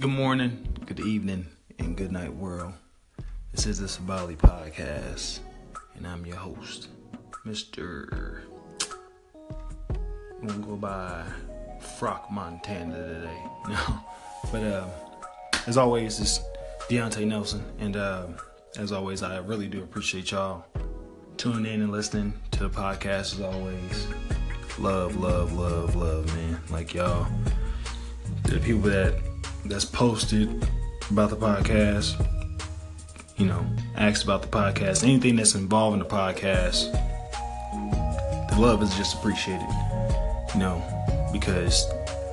Good morning, good evening, and good night, world. This is the Sabali Podcast, and I'm your host, Mr. I'm gonna go by Frock Montana today. No, but uh, as always, it's Deontay Nelson, and uh, as always, I really do appreciate y'all tuning in and listening to the podcast. As always, love, love, love, love, man. Like y'all, the people that that's posted about the podcast, you know, asked about the podcast, anything that's involved in the podcast, the love is just appreciated, you know, because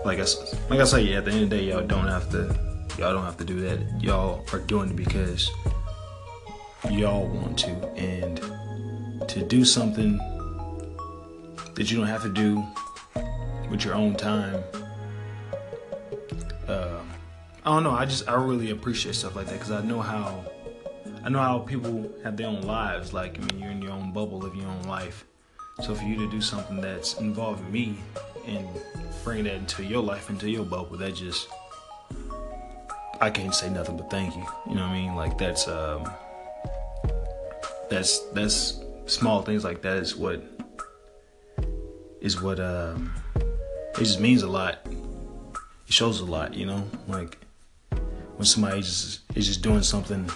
like I like I say, yeah, at the end of the day, y'all don't have to y'all don't have to do that. Y'all are doing it because y'all want to, and to do something that you don't have to do with your own time. Uh, I don't know. I just I really appreciate stuff like that because I know how I know how people have their own lives. Like I mean, you're in your own bubble, live your own life. So for you to do something that's involving me and bring that into your life, into your bubble, that just I can't say nothing but thank you. You know what I mean? Like that's um that's that's small things like that is what is what um it just means a lot. It shows a lot, you know, like when somebody just is just doing something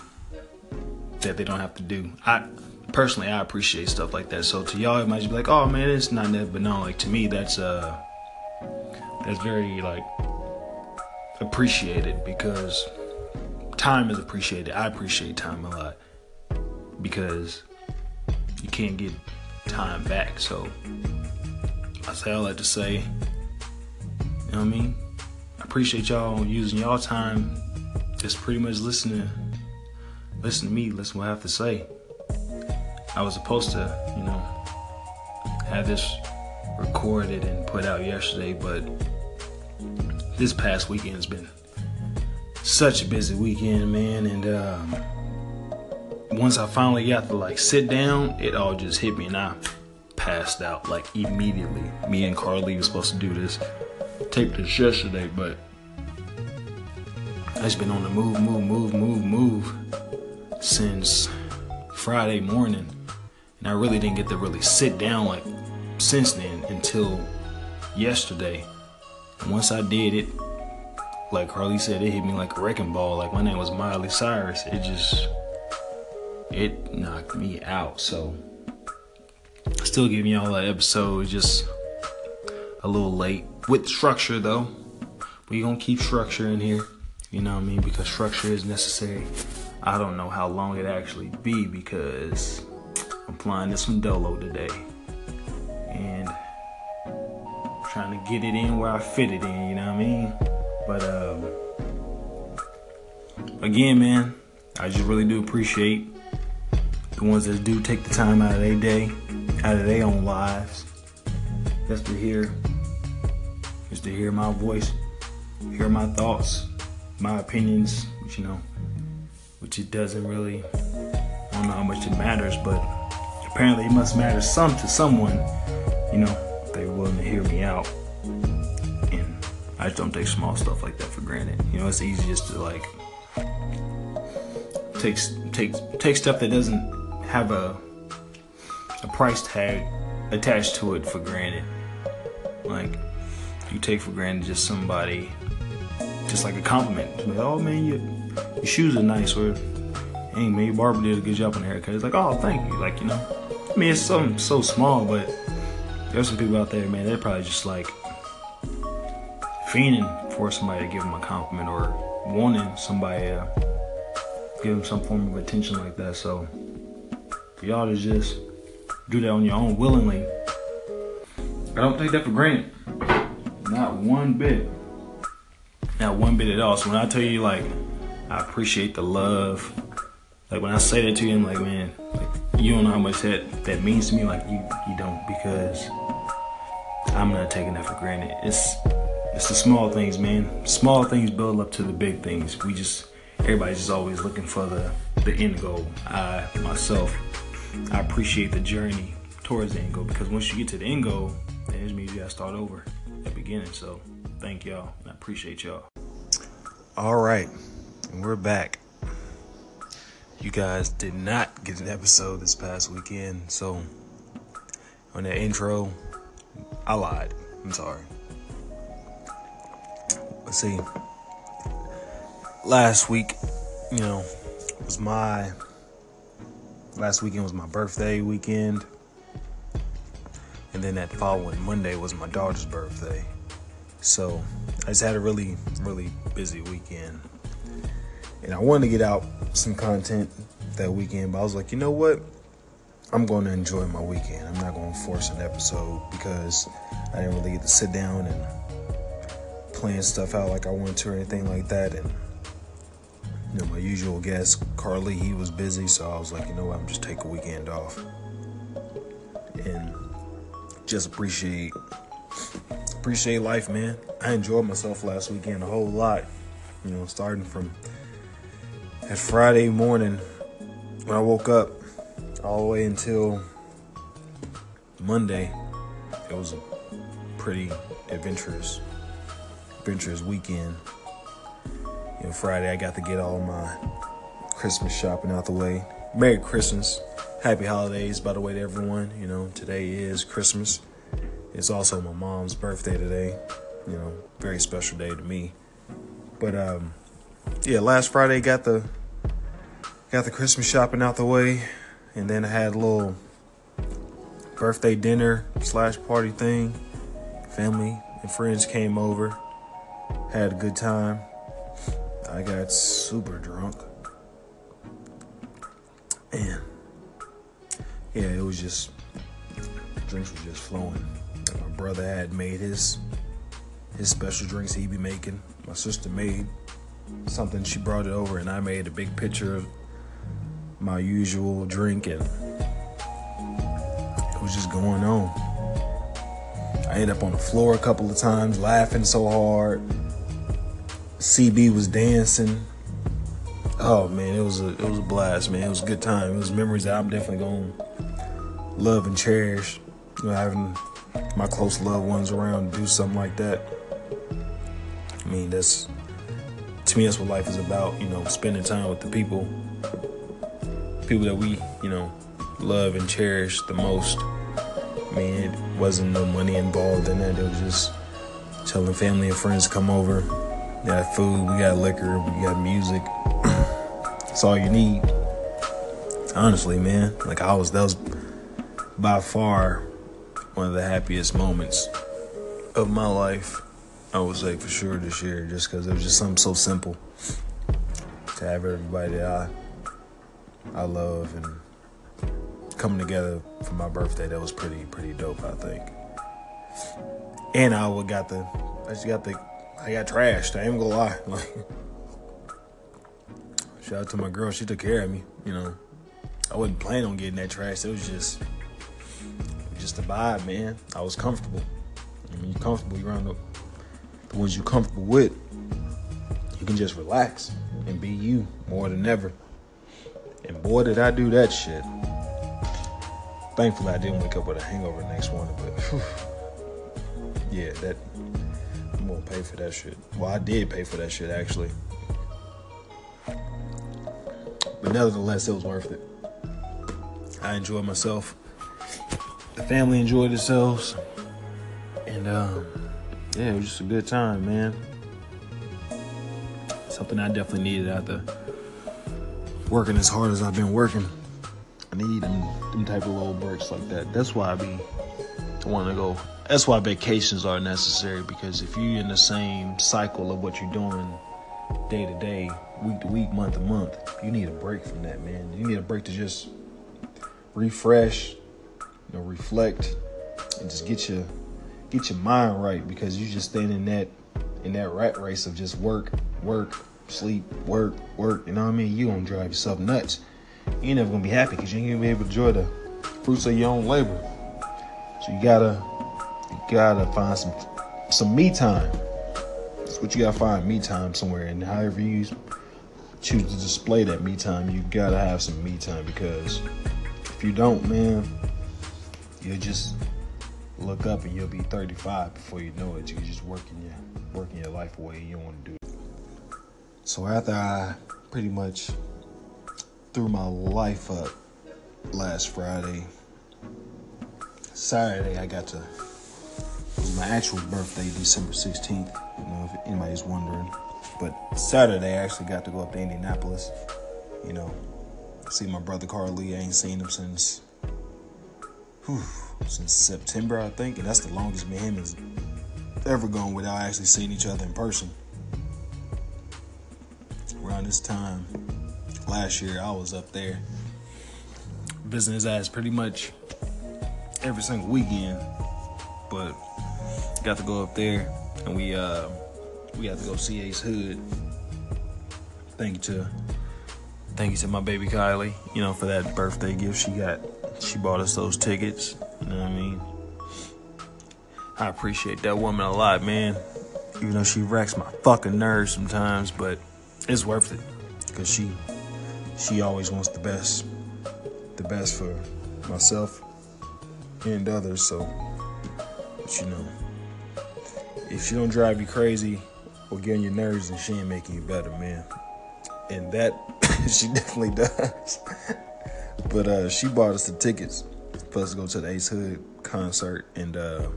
that they don't have to do. I personally I appreciate stuff like that. So to y'all it might just be like, oh man, it's not that but no, like to me that's uh that's very like appreciated because time is appreciated. I appreciate time a lot because you can't get time back. So I say all that to say, you know what I mean? I appreciate y'all using y'all time just pretty much listening listen to me, listen what I have to say. I was supposed to, you know, have this recorded and put out yesterday, but this past weekend's been such a busy weekend, man, and um, once I finally got to like sit down, it all just hit me and I passed out like immediately. Me and Carly were supposed to do this, tape this yesterday, but I just been on the move, move, move, move, move since Friday morning. And I really didn't get to really sit down like since then until yesterday. And once I did it, like Carly said, it hit me like a wrecking ball. Like my name was Miley Cyrus. It just it knocked me out. So still giving y'all that episode just a little late. With structure though. We gonna keep structure in here. You know what I mean? Because structure is necessary. I don't know how long it actually be because I'm flying this from Dolo today. And trying to get it in where I fit it in, you know what I mean? But um again, man, I just really do appreciate the ones that do take the time out of their day, out of their own lives, just to hear, just to hear my voice, hear my thoughts, my opinions, which you know, which it doesn't really, I don't know how much it matters, but apparently it must matter some to someone, you know, they're willing to hear me out. And I just don't take small stuff like that for granted. You know, it's easy just to like take take take stuff that doesn't have a a price tag attached to it for granted. Like you take for granted just somebody, just like a compliment. Like, oh man, your, your shoes are nice, or hey man, your barber did a good job on the haircut. It's like, oh thank you, like you know. I mean, it's something so small, but there's some people out there, man. They're probably just like fiending for somebody to give them a compliment or wanting somebody to give them some form of attention like that. So y'all to just do that on your own willingly, I don't take that for granted. Not one bit. Not one bit at all. So when I tell you like I appreciate the love, like when I say that to you, I'm like, man, like you don't know how much that that means to me. Like you you don't because I'm not taking that for granted. It's it's the small things, man. Small things build up to the big things. We just everybody's just always looking for the the end goal. I myself, I appreciate the journey towards the end goal because once you get to the end goal, it means you gotta start over at the beginning. So thank y'all. I appreciate y'all. All right, we're back. You guys did not get an episode this past weekend, so on that intro, I lied. I'm sorry. Let's see. Last week, you know, was my last weekend was my birthday weekend. And then that following Monday was my daughter's birthday. So I just had a really, really busy weekend. And I wanted to get out some content that weekend, but I was like, you know what? I'm going to enjoy my weekend. I'm not going to force an episode because I didn't really get to sit down and plan stuff out like I wanted to or anything like that. And you know, my usual guest, Carly, he was busy, so I was like, you know what? I'm just take a weekend off and just appreciate appreciate life, man. I enjoyed myself last weekend a whole lot. You know, starting from that Friday morning when I woke up all the way until Monday. It was a pretty adventurous adventurous weekend. You know, Friday I got to get all my Christmas shopping out the way. Merry Christmas. Happy holidays, by the way, to everyone. You know, today is Christmas. It's also my mom's birthday today. You know, very special day to me. But um, yeah, last Friday got the got the Christmas shopping out the way, and then I had a little birthday dinner slash party thing. Family and friends came over, had a good time. I got super drunk, and yeah, it was just drinks were just flowing my brother had made his his special drinks he be making. My sister made something. She brought it over, and I made a big picture of my usual drink, and it was just going on. I ended up on the floor a couple of times, laughing so hard. CB was dancing. Oh man, it was a it was a blast, man. It was a good time. It was memories that I'm definitely gonna love and cherish. You know, having my close loved ones around do something like that. I mean, that's to me that's what life is about. You know, spending time with the people, people that we you know love and cherish the most. I mean, it wasn't no money involved in that. It was just telling family and friends to come over. We got food, we got liquor, we got music. That's all you need. Honestly, man. Like I was, that was by far one of the happiest moments of my life. I would say for sure this year, just because it was just something so simple to have everybody that I I love and coming together for my birthday. That was pretty pretty dope, I think. And I would got the I just got the I got trashed. I ain't gonna lie. Like shout out to my girl, she took care of me. You know, I wasn't planning on getting that trash. It was just just the vibe, man. I was comfortable. I mean, you're comfortable. You're around the, the ones you're comfortable with. You can just relax and be you more than ever. And boy, did I do that shit. Thankfully, I didn't wake up with a hangover next morning, but whew, yeah, that I'm gonna pay for that shit. Well, I did pay for that shit actually, but nevertheless, it was worth it. I enjoyed myself the family enjoyed themselves, and um, yeah, it was just a good time, man. Something I definitely needed after working as hard as I've been working. I need them, them type of little breaks like that. That's why I be want to go. That's why vacations are necessary because if you're in the same cycle of what you're doing day to day, week to week, month to month, you need a break from that, man. You need a break to just refresh, you know, reflect and just get your get your mind right because you just staying in that in that rat race of just work, work, sleep, work, work. You know what I mean? You gonna drive yourself nuts. You ain't never gonna be happy because you ain't gonna be able to enjoy the fruits of your own labor. So you gotta you gotta find some some me time. That's what you gotta find me time somewhere. And however you choose to display that me time, you gotta have some me time because if you don't, man, you'll just look up and you'll be 35 before you know it. You're just working your working your life away. You don't want to do it. So after I pretty much threw my life up last Friday, Saturday I got to it was my actual birthday, December 16th. You know, if anybody's wondering. But Saturday I actually got to go up to Indianapolis. You know, see my brother Carly. I ain't seen him since whew, since September, I think, and that's the longest me and him has ever gone without actually seeing each other in person. Around this time last year, I was up there visiting his ass pretty much every single weekend, but got to go up there and we uh we got to go see Ace Hood. Thank you to thank you to my baby Kylie, you know, for that birthday gift she got. She bought us those tickets. You know what I mean? I appreciate that woman a lot, man. Even though she wrecks my fucking nerves sometimes, but it's worth it. Cause she she always wants the best. The best for myself and others, so but you know. If she don't drive you crazy or get on your nerves, then she ain't making you better, man. And that she definitely does. but uh she bought us the tickets for us to go to the Ace Hood concert and uh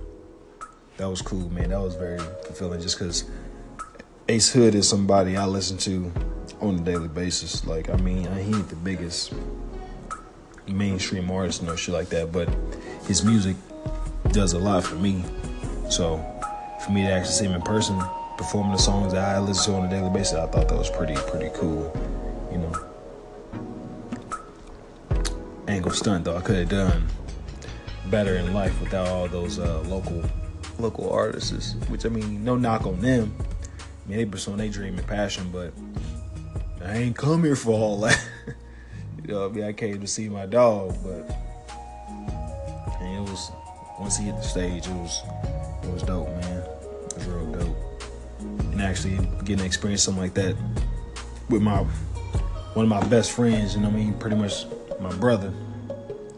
that was cool, man. That was very fulfilling just because Ace Hood is somebody I listen to on a daily basis. Like, I mean, he ain't the biggest mainstream artist, no shit like that, but his music does a lot for me. So, for me to actually see him in person, performing the songs that I listen to on a daily basis, I thought that was pretty, pretty cool. You know, ain't gonna stunt though. I could have done better in life without all those uh, local local artists, which I mean, no knock on them. I mean, they pursue their dream and passion, but I ain't come here for all that. you know, I mean, I came to see my dog, but and it was once he hit the stage, it was it was dope, man. It was real dope, and actually getting to experience something like that with my one of my best friends, you know, I mean, pretty much my brother,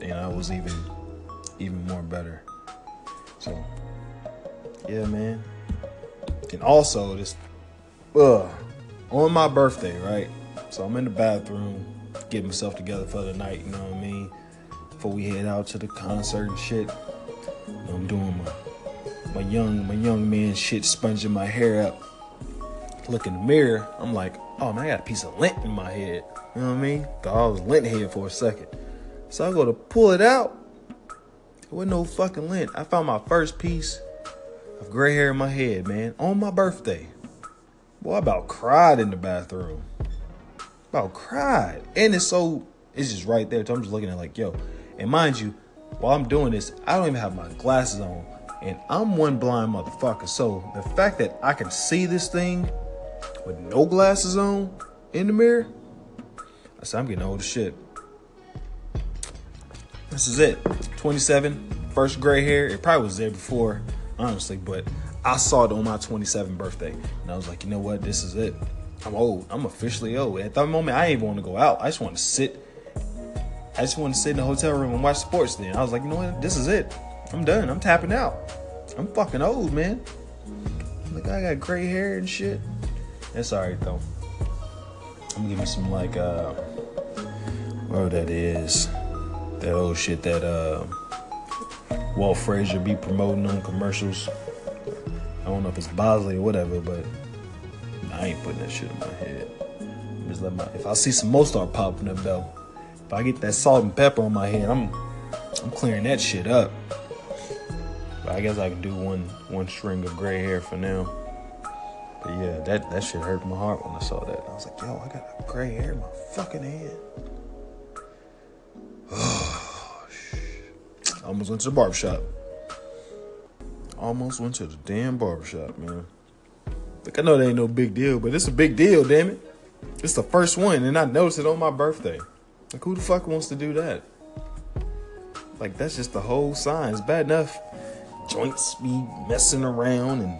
and I was even even more better. So yeah, man. And also this uh on my birthday, right? So I'm in the bathroom, getting myself together for the night, you know what I mean? Before we head out to the concert and shit. You know, I'm doing my my young my young man shit, sponging my hair up. Look in the mirror, I'm like, oh man, I got a piece of lint in my head. You know what I mean? Thought I was lint head for a second. So I go to pull it out. There was no fucking lint. I found my first piece of gray hair in my head, man, on my birthday. Boy, I about cried in the bathroom. About cried. And it's so, it's just right there. So I'm just looking at like, yo. And mind you, while I'm doing this, I don't even have my glasses on. And I'm one blind motherfucker. So the fact that I can see this thing with no glasses on in the mirror, I said, I'm getting old as shit. This is it. 27, first gray hair. It probably was there before honestly, but I saw it on my 27th birthday, and I was like, you know what, this is it. I'm old. I'm officially old. At that moment, I didn't even want to go out. I just want to sit. I just want to sit in the hotel room and watch sports. Then I was like, you know what, this is it. I'm done. I'm tapping out. I'm fucking old, man. Like I got gray hair and shit. It's alright though. I'm gonna give me some like uh, whatever that is, that old shit that uh Walt Frazier be promoting on commercials. I don't know if it's Bosley or whatever, but I ain't putting that shit in my head. I'm just let my if I see some more start popping up though, if I get that salt and pepper on my head, I'm I'm clearing that shit up. But I guess I can do one one string of gray hair for now. But yeah, that that shit hurt my heart when I saw that. I was like, yo, I got gray hair in my fucking head. Almost went to the barbershop. Almost went to the damn barbershop, man. Like I know that ain't no big deal, but it's a big deal, damn it. It's the first one, and I noticed it on my birthday. Like who the fuck wants to do that? Like that's just the whole sign. It's bad enough joints be messing around and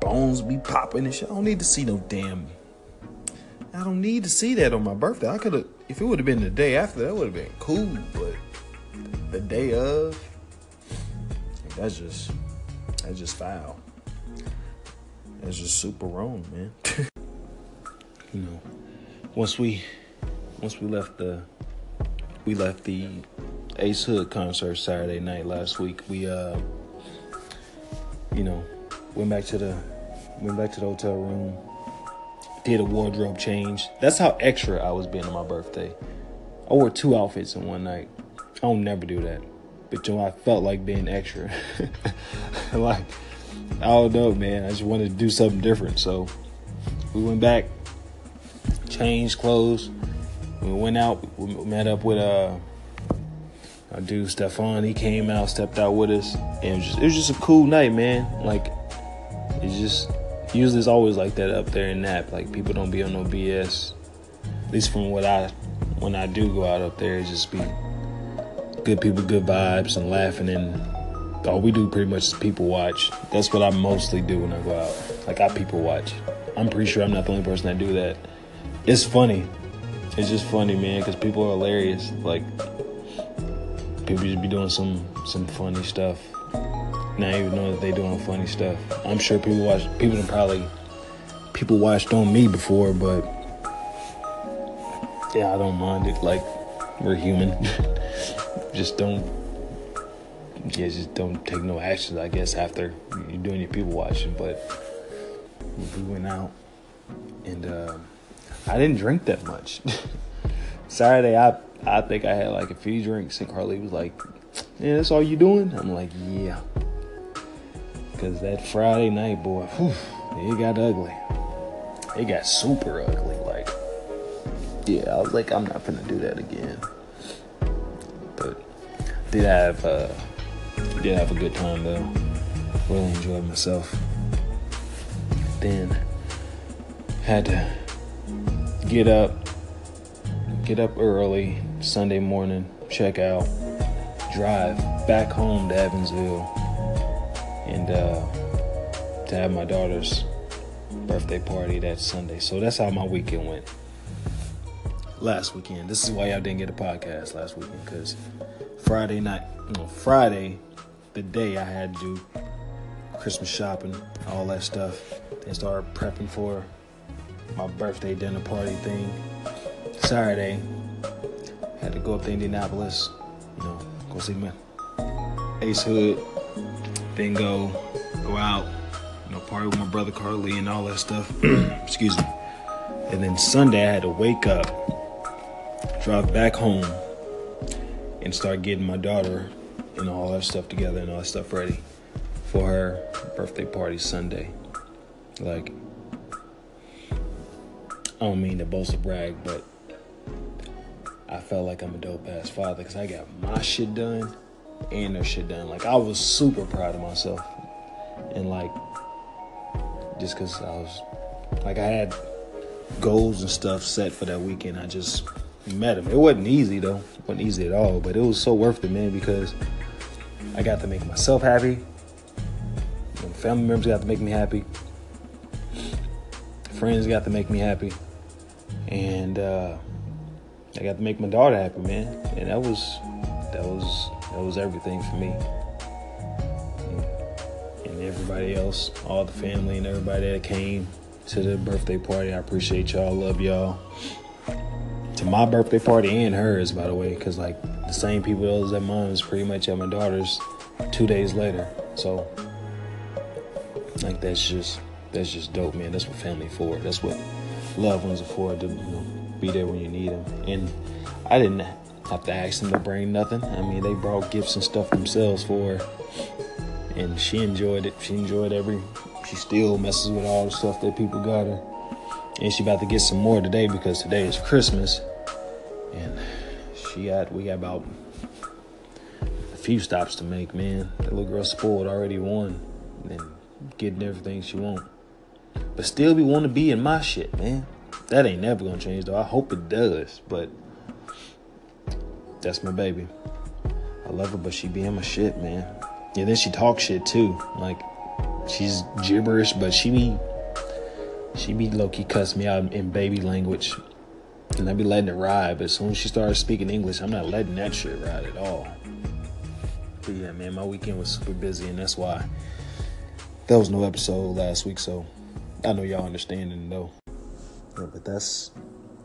bones be popping and shit. I don't need to see no damn. I don't need to see that on my birthday. I could have, if it would have been the day after, that would have been cool. But the day of, that's just that's just foul. That's just super wrong, man. you know, once we once we left the we left the Ace Hood concert Saturday night last week, we uh you know, went back to the went back to the hotel room, did a wardrobe change. That's how extra I was being on my birthday. I wore two outfits in one night. I don't never do that. But you know, I felt like being extra. like, I don't know, man. I just wanted to do something different. So we went back, changed clothes. We went out, we met up with uh our dude Stefan. He came out, stepped out with us. And it was just it was just a cool night, man. Like it's just usually it's always like that up there in Nap. Like people don't be on no BS. At least from what I when I do go out up there, it just be good people, good vibes, and laughing. And all we do pretty much is people watch. That's what I mostly do when I go out. Like I people watch. I'm pretty sure I'm not the only person that do that. It's funny. It's just funny, man, because people are hilarious. Like people just be doing some some funny stuff. Not even know that they doing funny stuff. I'm sure people watch. People have probably people watched on me before, but yeah, I don't mind it. Like we're human. just don't yeah, just don't take no actions, I guess, after you're doing your people watching. But we went out and uh, I didn't drink that much. Saturday, I I think I had like a few drinks, and Carly was like, "Yeah, that's all you doing?" I'm like, "Yeah," because that Friday night, boy, whew, it got ugly. It got super ugly. Like, yeah, I was like, I'm not gonna do that again did have uh, did have a good time though. Really enjoyed myself. Then had to get up, get up early Sunday morning, check out, drive back home to Evansville, and uh, to have my daughter's birthday party that Sunday. So that's how my weekend went. Last weekend. This is why y'all didn't get a podcast last weekend because Friday night, no, Friday, the day I had to do Christmas shopping, all that stuff. and start prepping for my birthday dinner party thing. Saturday, had to go up to Indianapolis, you know, go see my Ace Hood, then go go out, you know, party with my brother Carly and all that stuff. Excuse me. And then Sunday I had to wake up, drive back home, and start getting my daughter and all that stuff together and all that stuff ready for her birthday party Sunday. Like, I don't mean to boast or brag, but I felt like I'm a dope ass father because I got my shit done and their shit done. Like, I was super proud of myself. And, like, just because I was, like, I had goals and stuff set for that weekend. I just met him. It wasn't easy though. It wasn't easy at all, but it was so worth it, man, because I got to make myself happy. My family members got to make me happy. Friends got to make me happy. And uh, I got to make my daughter happy, man. And that was that was that was everything for me. And everybody else, all the family and everybody that came to the birthday party. I appreciate y'all. Love y'all to my birthday party and hers, by the way, because like the same people that was at mine pretty much at my daughter's two days later. So like that's just that's just dope, man. That's what family for. That's what loved ones are for to you know, be there when you need them. And I didn't have to ask them to bring nothing. I mean, they brought gifts and stuff themselves for her, and she enjoyed it. She enjoyed every. She still messes with all the stuff that people got her, and she about to get some more today because today is Christmas and she got we got about a few stops to make, man. That little girl spoiled already won and getting everything she want. But still be want to be in my shit, man. That ain't never gonna change though. I hope it does, but that's my baby. I love her, but she be in my shit, man. And then she talks shit too. Like she's gibberish, but she be she be low key cuss me out in baby language and I be letting it ride. But as soon as she started speaking English, I'm not letting that shit ride at all. But yeah, man, my weekend was super busy, and that's why there was no episode last week. So I know y'all understanding though. Yeah, but that's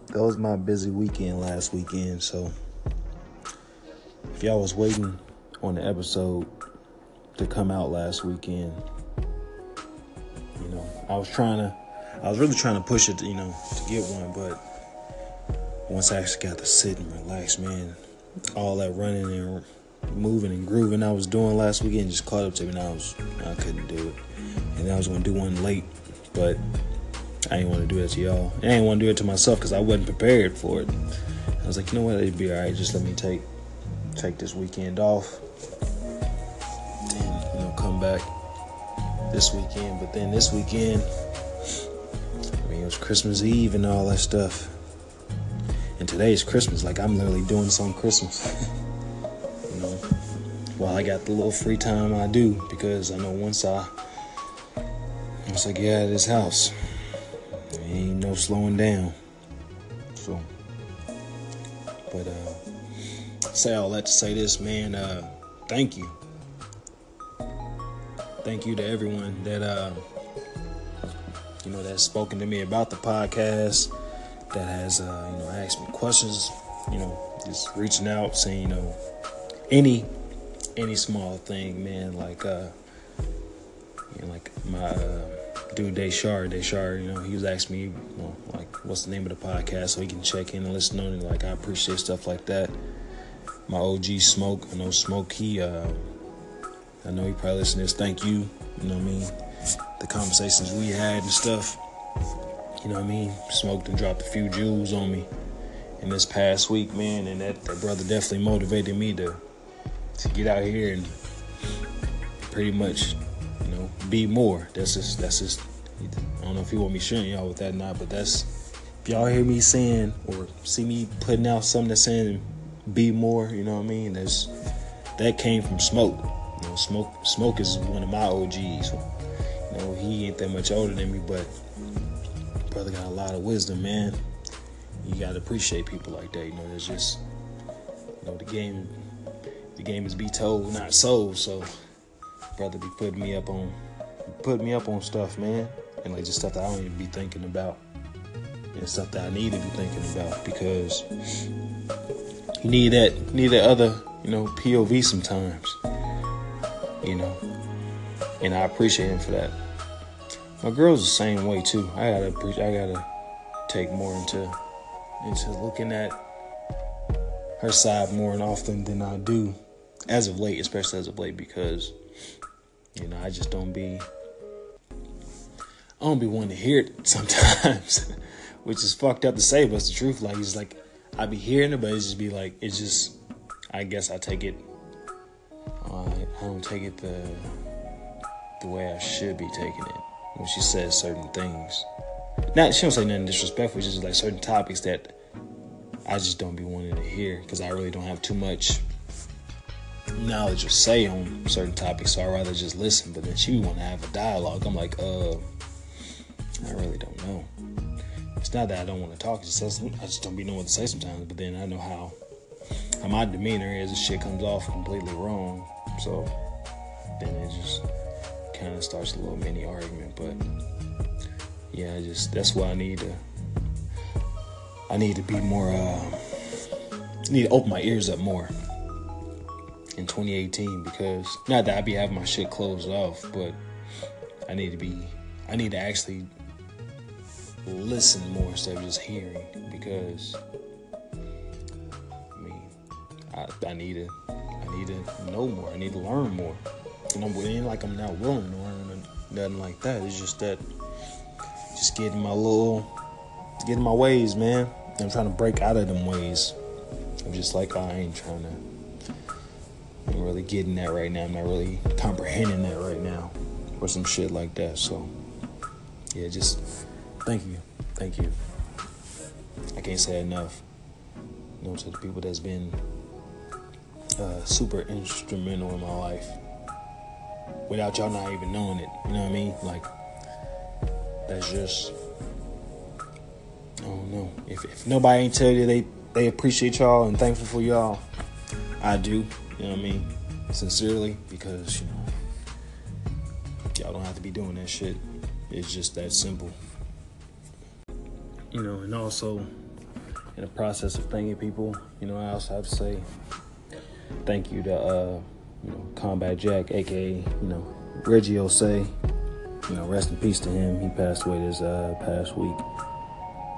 that was my busy weekend last weekend. So if y'all was waiting on the episode to come out last weekend, you know, I was trying to, I was really trying to push it, you know, to get one, but once I actually got to sit and relax, man, all that running and moving and grooving I was doing last weekend just caught up to me, and I was, I couldn't do it, and I was gonna do one late, but I didn't want to do it to y'all. I didn't want to do it to myself because I wasn't prepared for it. I was like, you know what, it'd be all right. Just let me take take this weekend off and you know come back this weekend. But then this weekend, was Christmas Eve and all that stuff. And today is Christmas. Like I'm literally doing on Christmas. you know, while I got the little free time I do because I know once I once I get out of this house, ain't no slowing down. So, but uh, say all that to say this, man. Uh, thank you, thank you to everyone that uh, you know that's spoken to me about the podcast, that has uh, you know asked me questions, you know, just reaching out, saying you know any any small thing, man, like uh, you know, like my. Uh, dude Deshard, Deshard, you know, he was asking me, like, what's the name of the podcast so he can check in and listen on it. Like, I appreciate stuff like that. My OG Smoke, I know Smoke, he, uh, I know he probably listens to this. Thank you, you know what I mean? The conversations we had and stuff, you know what I mean? Smoked and dropped a few jewels on me in this past week, man, and that, that brother definitely motivated me to to get out here and pretty much you know, be more. That's just that's just I don't know if you want me sharing y'all with that or not, but that's if y'all hear me saying or see me putting out something that's saying be more, you know what I mean? That's that came from smoke. You know, smoke smoke is one of my OGs. Know, he ain't that much older than me, but brother got a lot of wisdom, man. You gotta appreciate people like that. You know, it's just you know the game the game is be told, not sold, so brother be putting me up on put me up on stuff, man, and like just stuff that I don't even be thinking about, and stuff that I need to be thinking about because you need that need that other you know POV sometimes, you know, and I appreciate him for that. My girl's the same way too. I gotta I gotta take more into into looking at her side more and often than I do as of late, especially as of late because you know I just don't be I don't be wanting to hear it sometimes, which is fucked up to say, but it's the truth. Like it's like I be hearing it, but it's just be like it's just. I guess I take it. I don't take it the the way I should be taking it when she says certain things. Not she don't say nothing disrespectful. It's just like certain topics that I just don't be wanting to hear because I really don't have too much knowledge or say on certain topics. So I rather just listen. But then she want to have a dialogue. I'm like, uh I really don't know. It's not that I don't want to talk. It's just I just don't be knowing what to say sometimes. But then I know how how my demeanor is. This shit comes off completely wrong. So then it just kind of starts a little mini argument. But yeah, I just that's why I need to. I need to be more. Uh, need to open my ears up more in 2018 because not that I be having my shit closed off, but I need to be. I need to actually listen more instead of just hearing because I mean I, I need to I need to know more. I need to learn more. And I'm ain't like I'm not willing or nothing like that. It's just that just getting my little getting my ways, man. I'm trying to break out of them ways. I'm just like I ain't trying to I'm really getting that right now. I'm not really comprehending that right now. Or some shit like that. So yeah, just thank you. Thank you. I can't say enough. You know, to the people that's been uh, super instrumental in my life without y'all not even knowing it. You know what I mean? Like, that's just, I don't know. If, if nobody ain't tell you they, they appreciate y'all and thankful for y'all, I do. You know what I mean? Sincerely, because, you know, y'all don't have to be doing that shit. It's just that simple. you know, and also in the process of thanking people, you know, I also have to say thank you to uh, you know, Combat Jack, aka, you know, Reggie Ossé. You know, rest in peace to him. He passed away this uh, past week.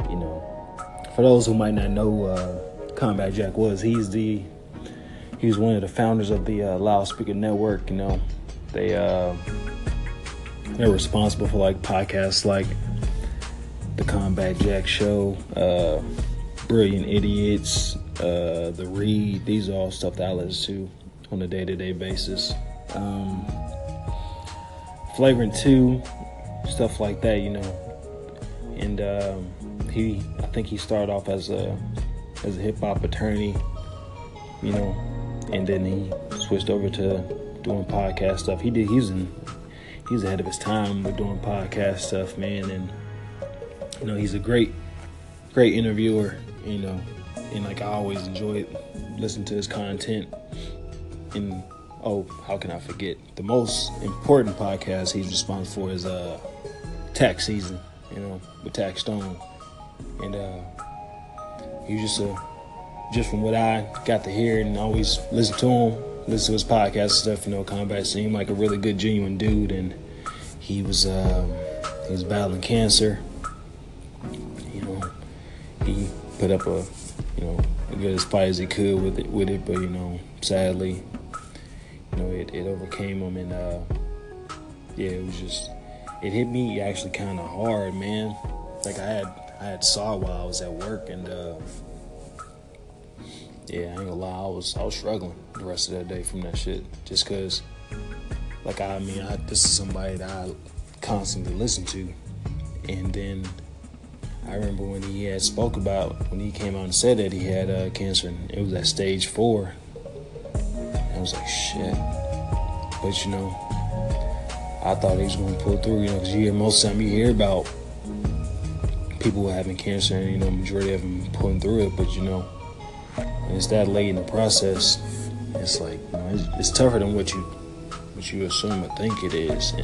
You know, for those who might not know uh, Combat Jack was, he's the he's one of the founders of the uh, Loudspeaker Network. You know, they uh, they're responsible for like podcasts like the Combat Jack Show, uh, Brilliant Idiots, uh, The Read. These are all stuff that I listen to on a day to day basis. Um, Flagrant 2, stuff like that, you know. And um, he, I think he started off as a as a hip hop attorney, you know, and then he switched over to doing podcast stuff. He did. He's in. He's ahead of his time with doing podcast stuff, man. And you know, he's a great, great interviewer. You know, and like I always enjoy listening to his content. And oh, how can I forget? The most important podcast he's responsible for is uh tax season. You know, with Taxstone, and uh, he's just just from what I got to hear and always listen to him, listen to his podcast and stuff, you know, Combat seemed like a really good, genuine dude, and he was um, he was battling cancer. You know, he put up a you know a good as fight as he could with it, with it, but you know, sadly, you know, it, it overcame him, and uh, yeah, it was just it hit me actually kind of hard, man. Like I had I had saw while I was at work, and. Uh, yeah, I ain't gonna lie, I was I was struggling the rest of that day from that shit. Just cause, like I mean, I, this is somebody that I constantly listen to, and then I remember when he had spoke about when he came out and said that he had uh, cancer, and it was at stage four. I was like, shit. But you know, I thought he was gonna pull through. You know, because you hear most time you hear about people having cancer, and you know, majority of them pulling through it. But you know and it's that late in the process, it's like you know, it's, it's, tougher than what you what you assume or think it is. And,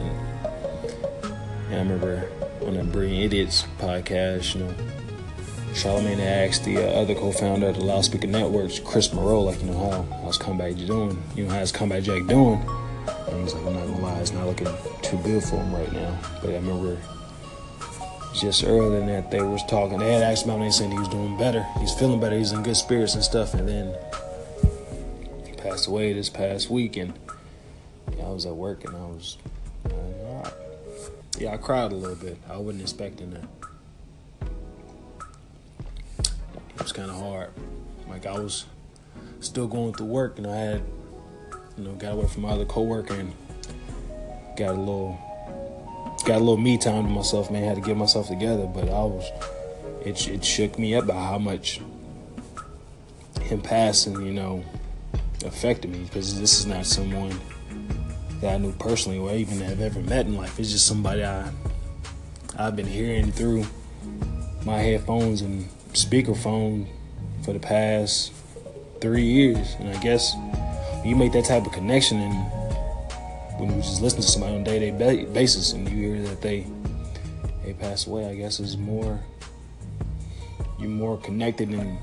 and I remember on the Brilliant Idiots podcast, you know, Charlemagne asked the uh, other co-founder of the Loudspeaker Networks, Chris Morrow, like, you know, how how's Combat doing? You know, how's Combat Jack doing? And he's like, I'm not gonna lie, it's not looking too good for him right now. But I remember just earlier than that they was talking. They had asked about him. They he was doing better. He's feeling better. He's in good spirits and stuff. And then he passed away this past week. And yeah, I was at work and I was, uh, yeah, I cried a little bit. I wasn't expecting that. Was kind of hard. Like I was still going through work, and I had, you know, got away from my other coworker and got a little got a little me time to myself, man. Had to get myself together, but I was it it shook me up by how much him passing, you know, affected me because this is not someone that I knew personally or even have ever met in life. It's just somebody I I've been hearing through my headphones and speakerphone for the past three years, and I guess you make that type of connection and when you just listen to somebody on a day-to-day basis and you hear that they they pass away, I guess is more you're more connected and,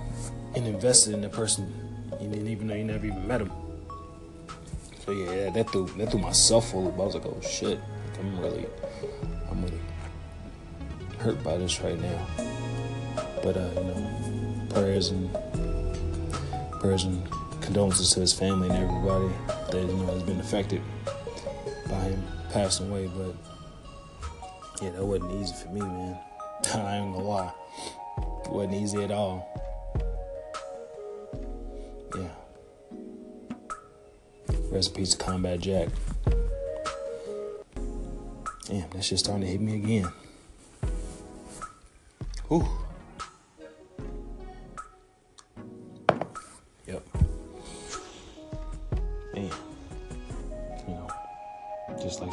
and invested in the person, even though you never even met them. So yeah, that threw that threw myself full of. I was like, oh shit, I'm really, I'm really hurt by this right now. But uh, you know, prayers and prayers and condolences to his family and everybody that you know has been affected by him passing away, but yeah, that wasn't easy for me, man. I ain't gonna lie. It wasn't easy at all. Yeah. Rest in peace Combat Jack. Damn, that shit's starting to hit me again. Whew.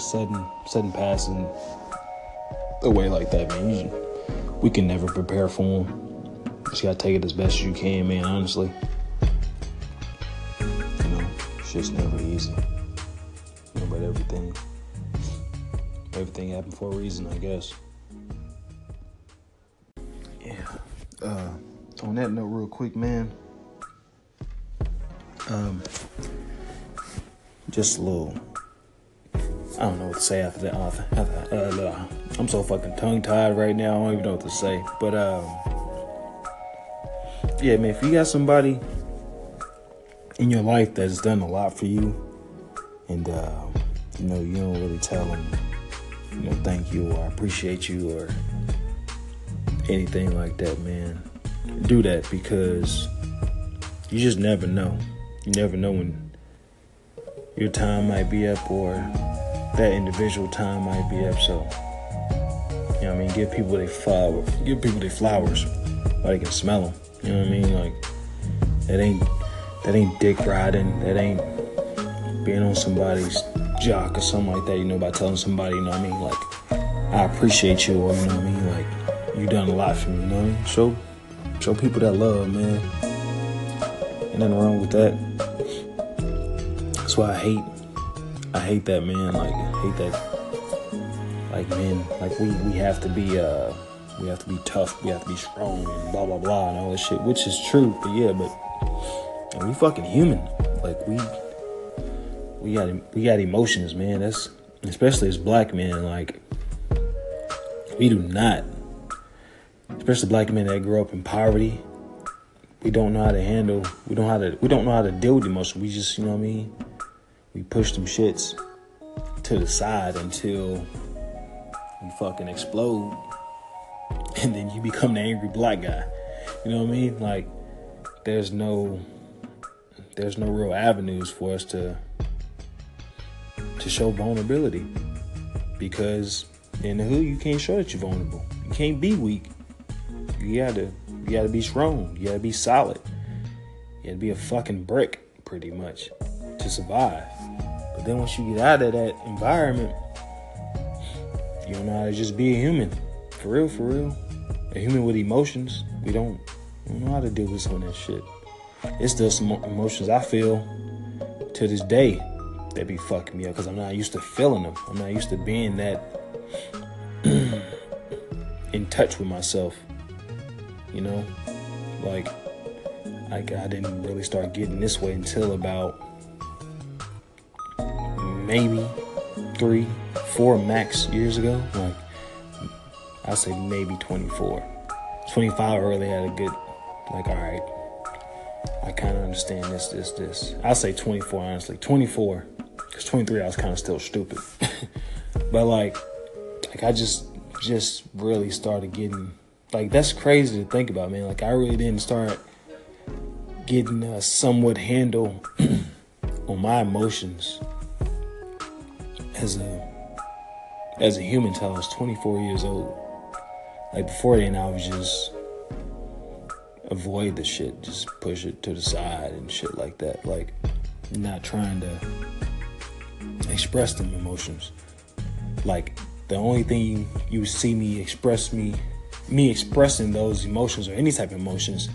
Sudden sudden passing away like that, man. You, we can never prepare for them. Just gotta take it as best as you can, man. Honestly, you know, shit's never easy. You know, but everything, everything happened for a reason, I guess. Yeah, yeah. Uh, on that note, real quick, man. Um, just a little. I don't know what to say after that. Uh, uh, I'm so fucking tongue tied right now. I don't even know what to say. But um, yeah, man. If you got somebody in your life that's done a lot for you, and uh, you know you don't really tell them, you know, thank you or appreciate you or anything like that, man, do that because you just never know. You never know when your time might be up or that individual time might be up. So, you know what I mean? Give people their flowers. Give people their flowers while they can smell them. You know what I mean? Like that ain't that ain't dick riding. That ain't being on somebody's jock or something like that. You know, by telling somebody, you know what I mean? Like I appreciate you, or you know what I mean? Like you done a lot for me. You know what I mean? Show show people that love, man. Ain't nothing wrong with that. That's why I hate I hate that man. Like I hate that like man, like we we have to be uh we have to be tough, we have to be strong and blah blah blah and all this shit, which is true, but yeah, but we fucking human. Like we we got we got emotions, man. That's especially as black men, like we do not especially black men that grow up in poverty. We don't know how to handle. We don't know how to. We don't know how to deal with emotion. We just, you know what I mean. We push them shits to the side until you fucking explode, and then you become the angry black guy. You know what I mean? Like, there's no, there's no real avenues for us to to show vulnerability because in the hood you can't show that you're vulnerable. You can't be weak. You gotta you gotta be strong. You gotta be solid. You gotta be a fucking brick, pretty much, to survive. But then once you get out of that environment, you don't know how to just be a human. For real, for real. A human with emotions. We don't, we don't know how to deal with some of that shit. It's some emotions I feel to this day that be fucking me up because I'm not used to feeling them. I'm not used to being that in touch with myself. You know, like like I didn't really start getting this way until about maybe three, four max years ago. Like I say maybe 24. 25 I really had a good like all right. I kind of understand this, this, this. I'll say 24, honestly. 24. Because 23, I was kind of still stupid. but like, like I just, just really started getting like that's crazy to think about, man. Like I really didn't start getting a somewhat handle on my emotions as a as a human till I was 24 years old. Like before then, I was just avoid the shit, just push it to the side and shit like that. Like not trying to express them emotions. Like the only thing you, you see me express me me expressing those emotions or any type of emotions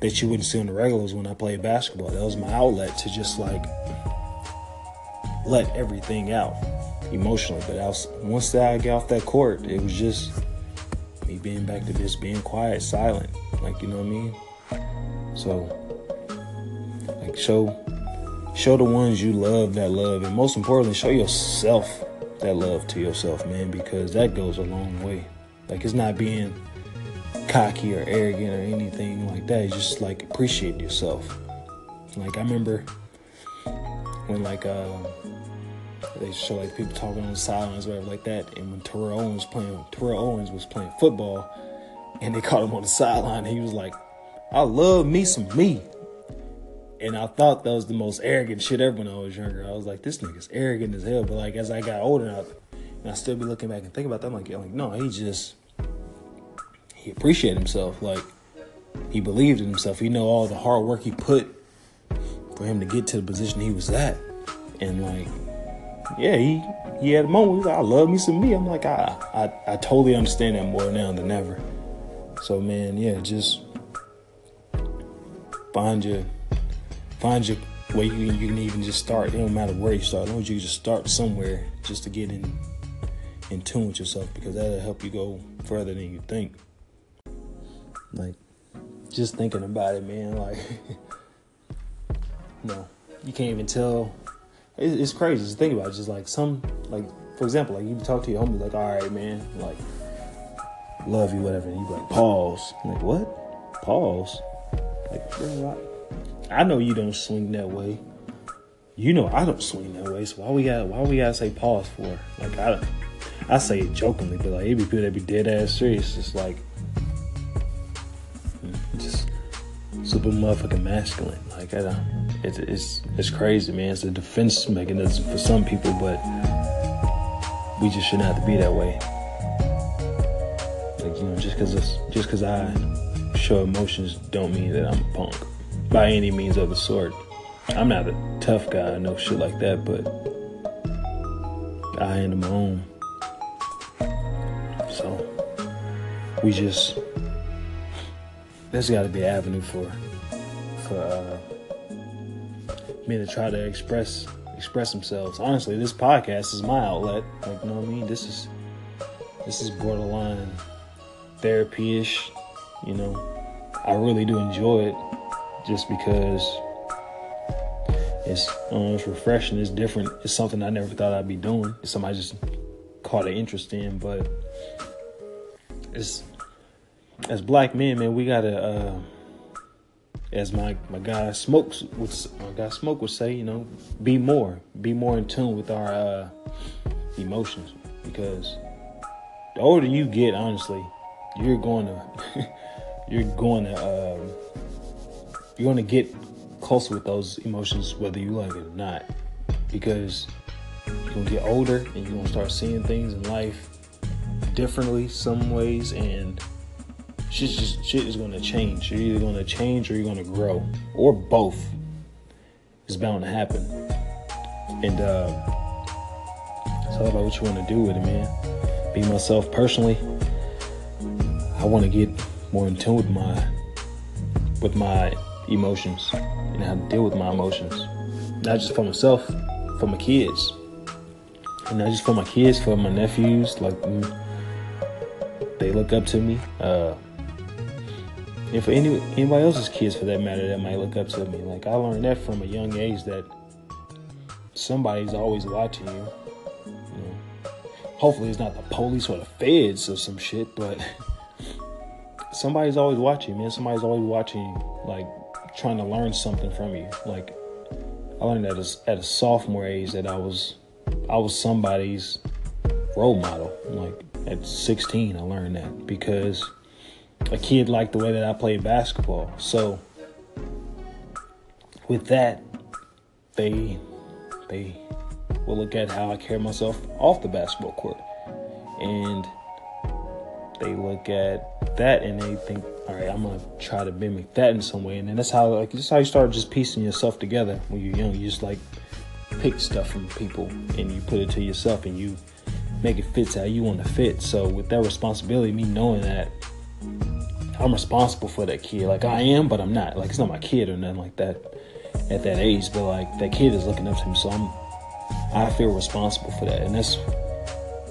that you wouldn't see on the regulars when I played basketball. That was my outlet to just like let everything out emotionally. But I was, once I got off that court, it was just me being back to just being quiet, silent. Like you know what I mean? So like show show the ones you love that love and most importantly show yourself that love to yourself, man, because that goes a long way. Like it's not being cocky or arrogant or anything like that. It's just like appreciate yourself. Like I remember when like uh, they show like people talking on the sidelines whatever like that, and when Terrell Owens playing Terrell Owens was playing football, and they caught him on the sideline, he was like, "I love me some me." And I thought that was the most arrogant shit ever when I was younger. I was like, this nigga's arrogant as hell. But like as I got older, and I, and I still be looking back and thinking about that, I'm like, like no, he just he appreciated himself. Like he believed in himself. He know all the hard work he put for him to get to the position he was at. And like, yeah, he he had a moment. He's like, I love me some me. I'm like, I, I I totally understand that more now than ever. So man, yeah, just find your find your way you, you can even just start. It don't matter where you start, as long as you just start somewhere just to get in in tune with yourself because that'll help you go further than you think. Like, just thinking about it, man. Like, no, you can't even tell. It's, it's crazy. Just think about it. Just like some, like for example, like you talk to your homie, like, all right, man, like, love you, whatever, and you like, pause. I'm like, what? Pause. Like, I, know you don't swing that way. You know I don't swing that way. So why we got why we gotta say pause for? Like I, I say it jokingly, but like it be people that be dead ass serious. It's like just super motherfucking masculine. Like it's it's crazy, man. It's a defense mechanism for some people, but we just shouldn't have to be that way. Like you know, just because just because I show emotions don't mean that I'm a punk by any means of the sort. I'm not a tough guy, no shit like that, but I am my own. So we just there's got to be an avenue for for uh, me to try to express express themselves. Honestly, this podcast is my outlet. Like, you know what I mean? This is this is borderline therapy-ish. You know, I really do enjoy it, just because it's um, it's refreshing. It's different. It's something I never thought I'd be doing. It's something I just caught an interest in, but it's as black men, man, we gotta, uh, as my my guy smokes would my guy smoke would say, you know, be more, be more in tune with our uh, emotions, because the older you get, honestly, you're going to you're going to um, you're going to get closer with those emotions, whether you like it or not, because you're gonna get older and you're gonna start seeing things in life differently, some ways, and shit just shit is gonna change. You're either gonna change or you're gonna grow, or both. It's bound to happen, and uh, it's all about what you want to do with it, man. Be myself personally. I want to get more in tune with my with my emotions and how to deal with my emotions, not just for myself, for my kids, and not just for my kids, for my nephews. Like mm, they look up to me. Uh, and for any anybody else's kids for that matter that might look up to me. Like I learned that from a young age that somebody's always watching you. you know, hopefully it's not the police or the feds or some shit, but somebody's always watching, man. Somebody's always watching, like trying to learn something from you. Like I learned at a, at a sophomore age that I was I was somebody's role model. Like at 16, I learned that because a kid liked the way that I played basketball. So with that, they they will look at how I carry myself off the basketball court, and they look at that and they think, all right, I'm gonna try to mimic that in some way, and then that's how like that's how you start just piecing yourself together when you're young. You just like pick stuff from people and you put it to yourself and you make it fit how you want to fit. So with that responsibility, me knowing that I'm responsible for that kid. Like I am, but I'm not. Like it's not my kid or nothing like that at that age. But like that kid is looking up to me, so I'm I feel responsible for that, and that's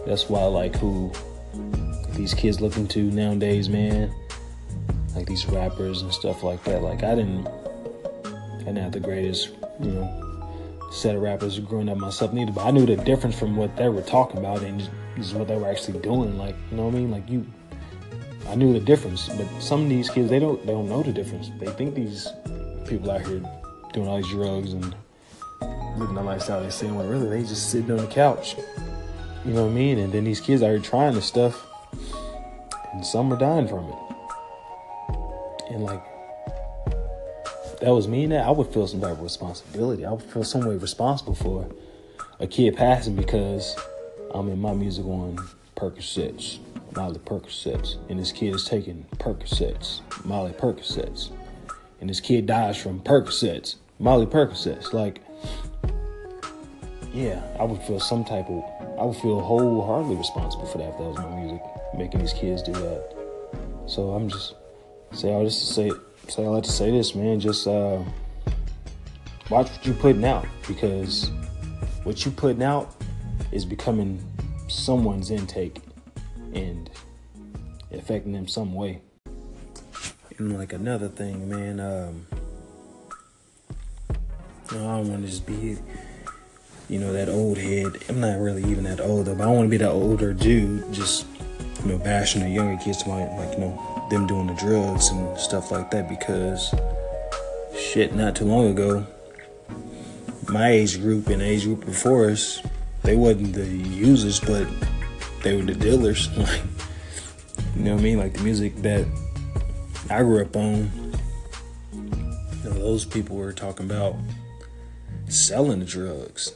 that's why like who these kids looking to nowadays, man. Like these rappers and stuff like that. Like I didn't, I didn't have the greatest, you know, set of rappers growing up myself neither. But I knew the difference from what they were talking about and just what they were actually doing. Like you know what I mean? Like you I knew the difference, but some of these kids they don't they don't know the difference. They think these people out here doing all these drugs and living the lifestyle they're saying when really they just sitting on the couch. You know what I mean? And then these kids are trying this stuff and some are dying from it. And like that was me and that, I would feel some type of responsibility. I would feel some way responsible for a kid passing because I'm in my music on Percocets. Molly Percocets, and this kid is taking Percocets, Molly Percocets, and this kid dies from Percocets, Molly Percocets. Like, yeah, I would feel some type of, I would feel wholeheartedly responsible for that if that was my music, making these kids do that. So I'm just say I just say say I like to say this, man. Just uh, watch what you're putting out because what you putting out is becoming someone's intake and affecting them some way. And like another thing, man, um, I don't want to just be, you know, that old head. I'm not really even that older, but I want to be that older dude, just you know, bashing the younger kids about like you know them doing the drugs and stuff like that because shit, not too long ago, my age group and age group before us, they wasn't the users, but they were the dealers. Like, you know what I mean? Like the music that I grew up on, you know, those people were talking about selling the drugs.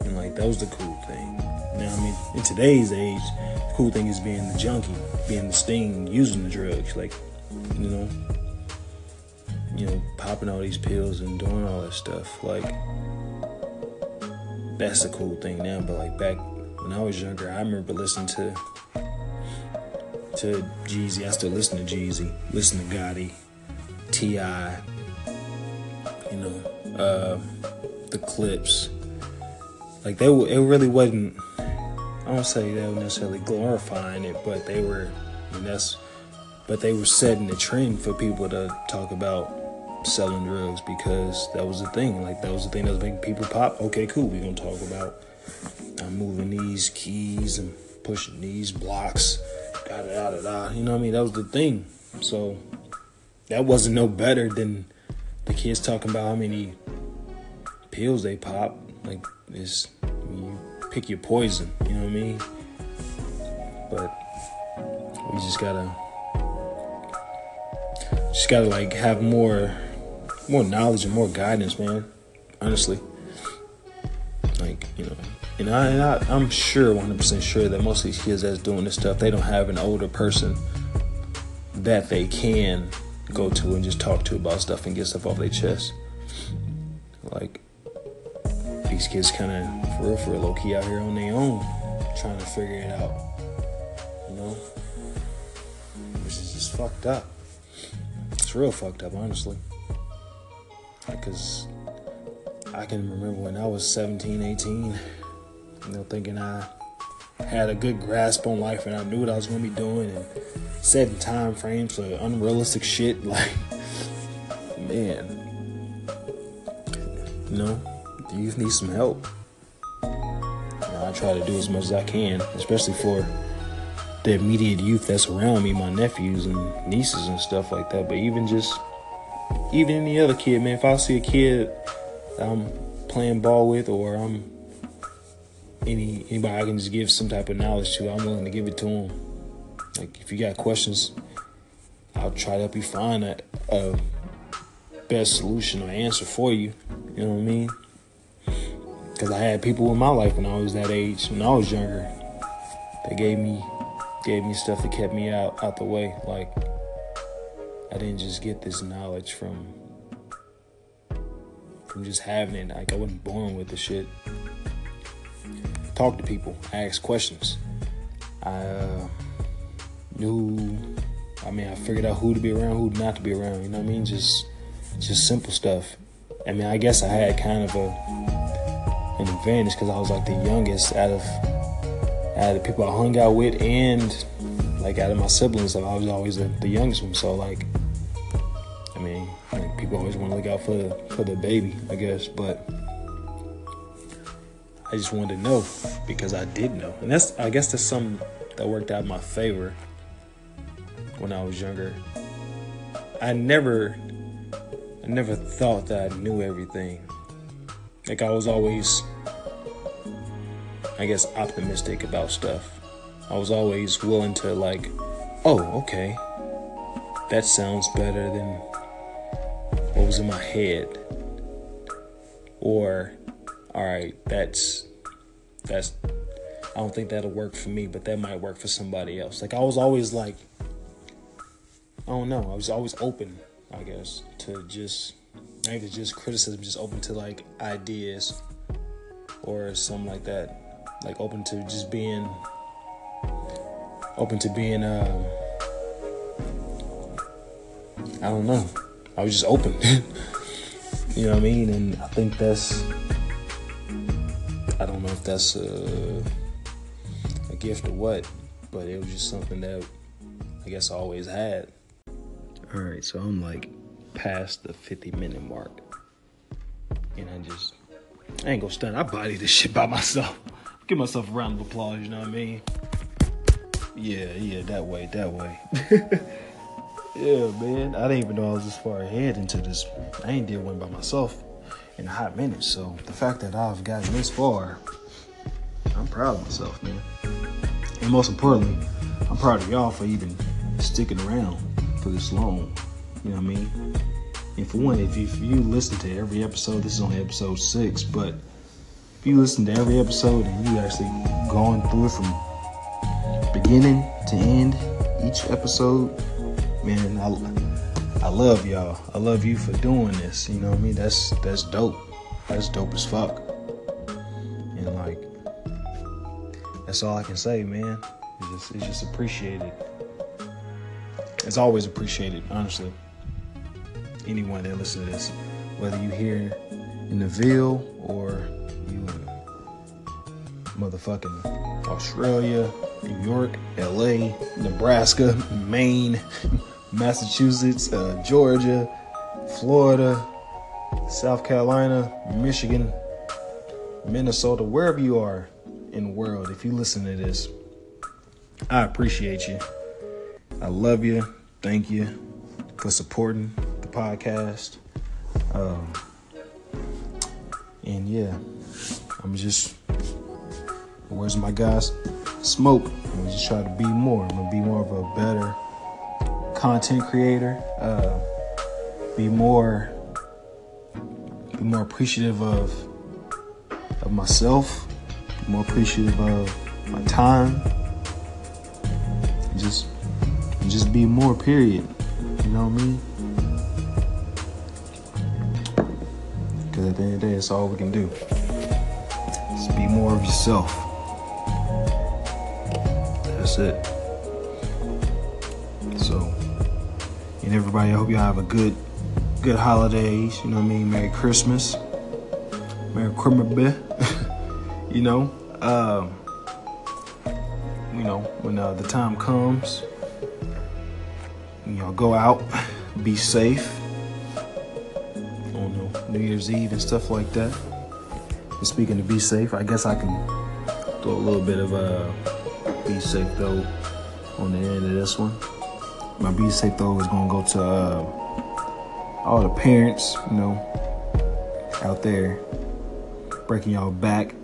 And like that was the cool thing. Now I mean, in today's age, the cool thing is being the junkie, being the sting, using the drugs. Like, you know, you know, popping all these pills and doing all that stuff. Like, that's the cool thing now. But like back when I was younger, I remember listening to to Jeezy. I still listen to Jeezy. Listen to Gotti, T.I., you know, uh, the Clipse. Like they, it really wasn't. I don't say they were necessarily glorifying it, but they were. I mean, that's. But they were setting the trend for people to talk about selling drugs because that was the thing. Like that was the thing that was making people pop. Okay, cool. We're gonna talk about I'm moving these keys and pushing these blocks. Da da da da. You know what I mean? That was the thing. So that wasn't no better than the kids talking about how many pills they pop. Like this, you pick your poison. You know what I mean? But we just gotta, just gotta like have more, more knowledge and more guidance, man. Honestly, like you know. And, I, and I, I'm sure, 100% sure that most of these kids that's doing this stuff, they don't have an older person that they can go to and just talk to about stuff and get stuff off their chest. Like these kids kind of for real, for real, low key out here on their own, trying to figure it out. You know, which is just fucked up. It's real fucked up, honestly. Because I can remember when I was 17, 18 you know, thinking I had a good grasp on life and I knew what I was gonna be doing and setting time frames for unrealistic shit. Like, man, you know, you need some help. I try to do as much as I can, especially for the immediate youth that's around me, my nephews and nieces and stuff like that. But even just, even any other kid, man, if I see a kid I'm playing ball with or I'm any anybody I can just give some type of knowledge to, I'm willing to give it to them. Like if you got questions, I'll try to help you find a, a best solution or answer for you. You know what I mean? Because I had people in my life when I was that age, when I was younger, they gave me gave me stuff that kept me out out the way. Like I didn't just get this knowledge from from just having it. Like I wasn't born with the shit talk to people, ask questions. I uh, knew, I mean, I figured out who to be around, who not to be around. You know what I mean? Just, just simple stuff. I mean, I guess I had kind of a an advantage because I was like the youngest out of out of the people I hung out with, and like out of my siblings, I was always the, the youngest one. So like, I mean, like people always want to look out for the, for the baby, I guess, but I just wanted to know because I did know, and that's I guess that's something that worked out in my favor when I was younger. I never, I never thought that I knew everything. Like I was always, I guess, optimistic about stuff. I was always willing to like, oh, okay, that sounds better than what was in my head, or all right, that's that's I don't think that'll work for me, but that might work for somebody else. Like I was always like I don't know, I was always open, I guess, to just not just criticism, just open to like ideas or something like that. Like open to just being open to being um I don't know. I was just open. you know what I mean? And I think that's if that's a, a gift or what, but it was just something that I guess I always had. All right, so I'm like past the 50 minute mark. And I just, I ain't gonna stunt. I body this shit by myself. Give myself a round of applause, you know what I mean? Yeah, yeah, that way, that way. yeah, man. I didn't even know I was this far ahead into this. I ain't did one by myself in a hot minute. So the fact that I've gotten this far, I'm proud of myself, man. And most importantly, I'm proud of y'all for even sticking around for this long. You know what I mean? And for one, if you, if you listen to every episode, this is only episode six, but if you listen to every episode and you actually going through it from beginning to end, each episode, man, I, I love y'all. I love you for doing this. You know what I mean? That's that's dope. That's dope as fuck. And like, that's all I can say, man. It's just, it's just appreciated. It's always appreciated, honestly anyone that listens to this, whether you here in the Ville or you in motherfucking Australia, New York, LA, Nebraska, Maine, Massachusetts, uh, Georgia, Florida, South Carolina, Michigan, Minnesota, wherever you are in the world, if you listen to this, I appreciate you. I love you. Thank you for supporting the podcast. Um, and yeah, I'm just, where's my guys? Smoke. I'm just try to be more. I'm gonna be more of a better content creator. Uh, be more, be more appreciative of of myself. More appreciative of my time. Just, just be more. Period. You know what I mean? Because at the end of the day, it's all we can do. Just be more of yourself. That's it. So, and everybody, I hope y'all have a good, good holidays. You know what I mean? Merry Christmas. Merry Christmas. you know, um, you know, when uh, the time comes, you know, go out, be safe on New Year's Eve and stuff like that. And speaking to be safe, I guess I can throw a little bit of a uh, be safe though on the end of this one. My be safe though is gonna go to uh, all the parents, you know, out there breaking y'all back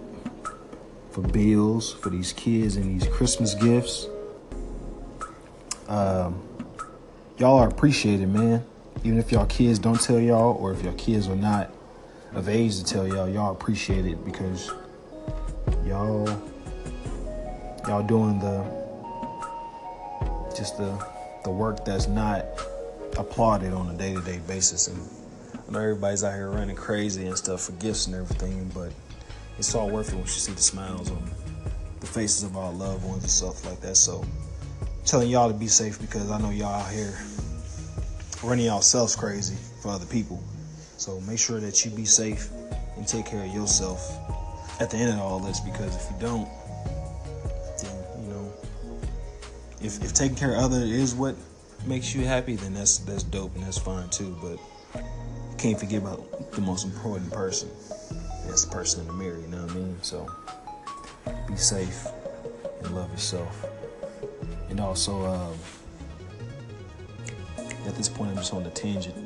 for bills for these kids and these Christmas gifts. Um, y'all are appreciated, man. Even if y'all kids don't tell y'all, or if your kids are not of age to tell y'all, y'all appreciate it because y'all y'all doing the just the the work that's not applauded on a day-to-day basis and I know everybody's out here running crazy and stuff for gifts and everything but it's all worth it once you see the smiles on the faces of our loved ones and stuff like that so telling y'all to be safe because I know y'all out here running yourselves crazy for other people. So make sure that you be safe and take care of yourself at the end of all this because if you don't, then you know, if, if taking care of others is what makes you happy, then that's that's dope and that's fine too. But you can't forget about the most important person. The person in the mirror, you know what I mean? So be safe and love yourself. And also, um, at this point, I'm just on the tangent,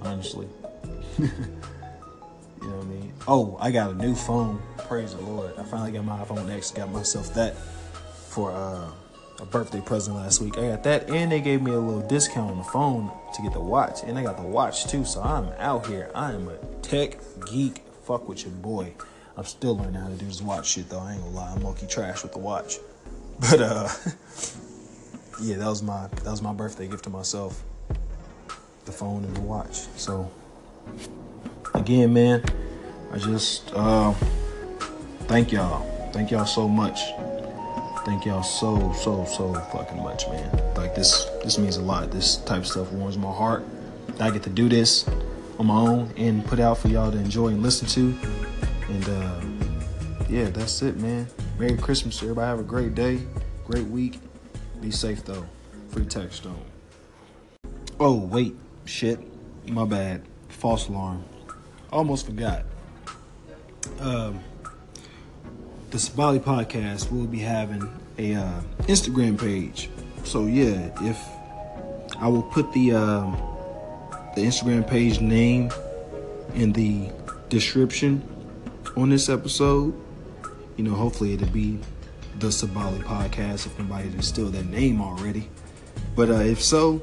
honestly. you know what I mean? Oh, I got a new phone. Praise the Lord. I finally got my iPhone X. Got myself that for uh, a birthday present last week. I got that, and they gave me a little discount on the phone to get the watch, and I got the watch too. So I'm out here. I am a tech geek. Fuck with your boy. I'm still learning how to do this watch shit though. I ain't gonna lie. I'm monkey trash with the watch. But uh, yeah, that was my that was my birthday gift to myself the phone and the watch. So again, man, I just uh, thank y'all. Thank y'all so much. Thank y'all so so so fucking much, man. Like this this means a lot. This type of stuff warms my heart. I get to do this on my own and put out for y'all to enjoy and listen to. And uh, yeah, that's it, man. Merry Christmas, everybody. Have a great day, great week. Be safe though. Free Taxstone. Oh wait, shit, my bad. False alarm. Almost forgot. Um, the Sabali podcast will be having a uh, Instagram page. So yeah, if I will put the um, the Instagram page name in the description on this episode. You know, hopefully it'll be the Sabali podcast if nobody has still that name already. But uh, if so,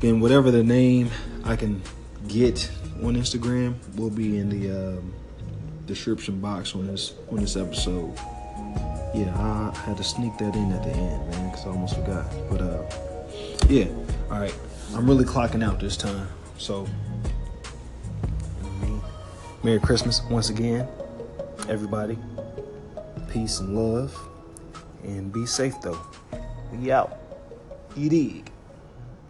then whatever the name I can get on Instagram will be in the um, description box on this on this episode. Yeah, I had to sneak that in at the end, man, because I almost forgot. But uh, yeah, all right, I'm really clocking out this time. So, Merry Christmas once again, everybody. Peace and love, and be safe though. We out. You dig?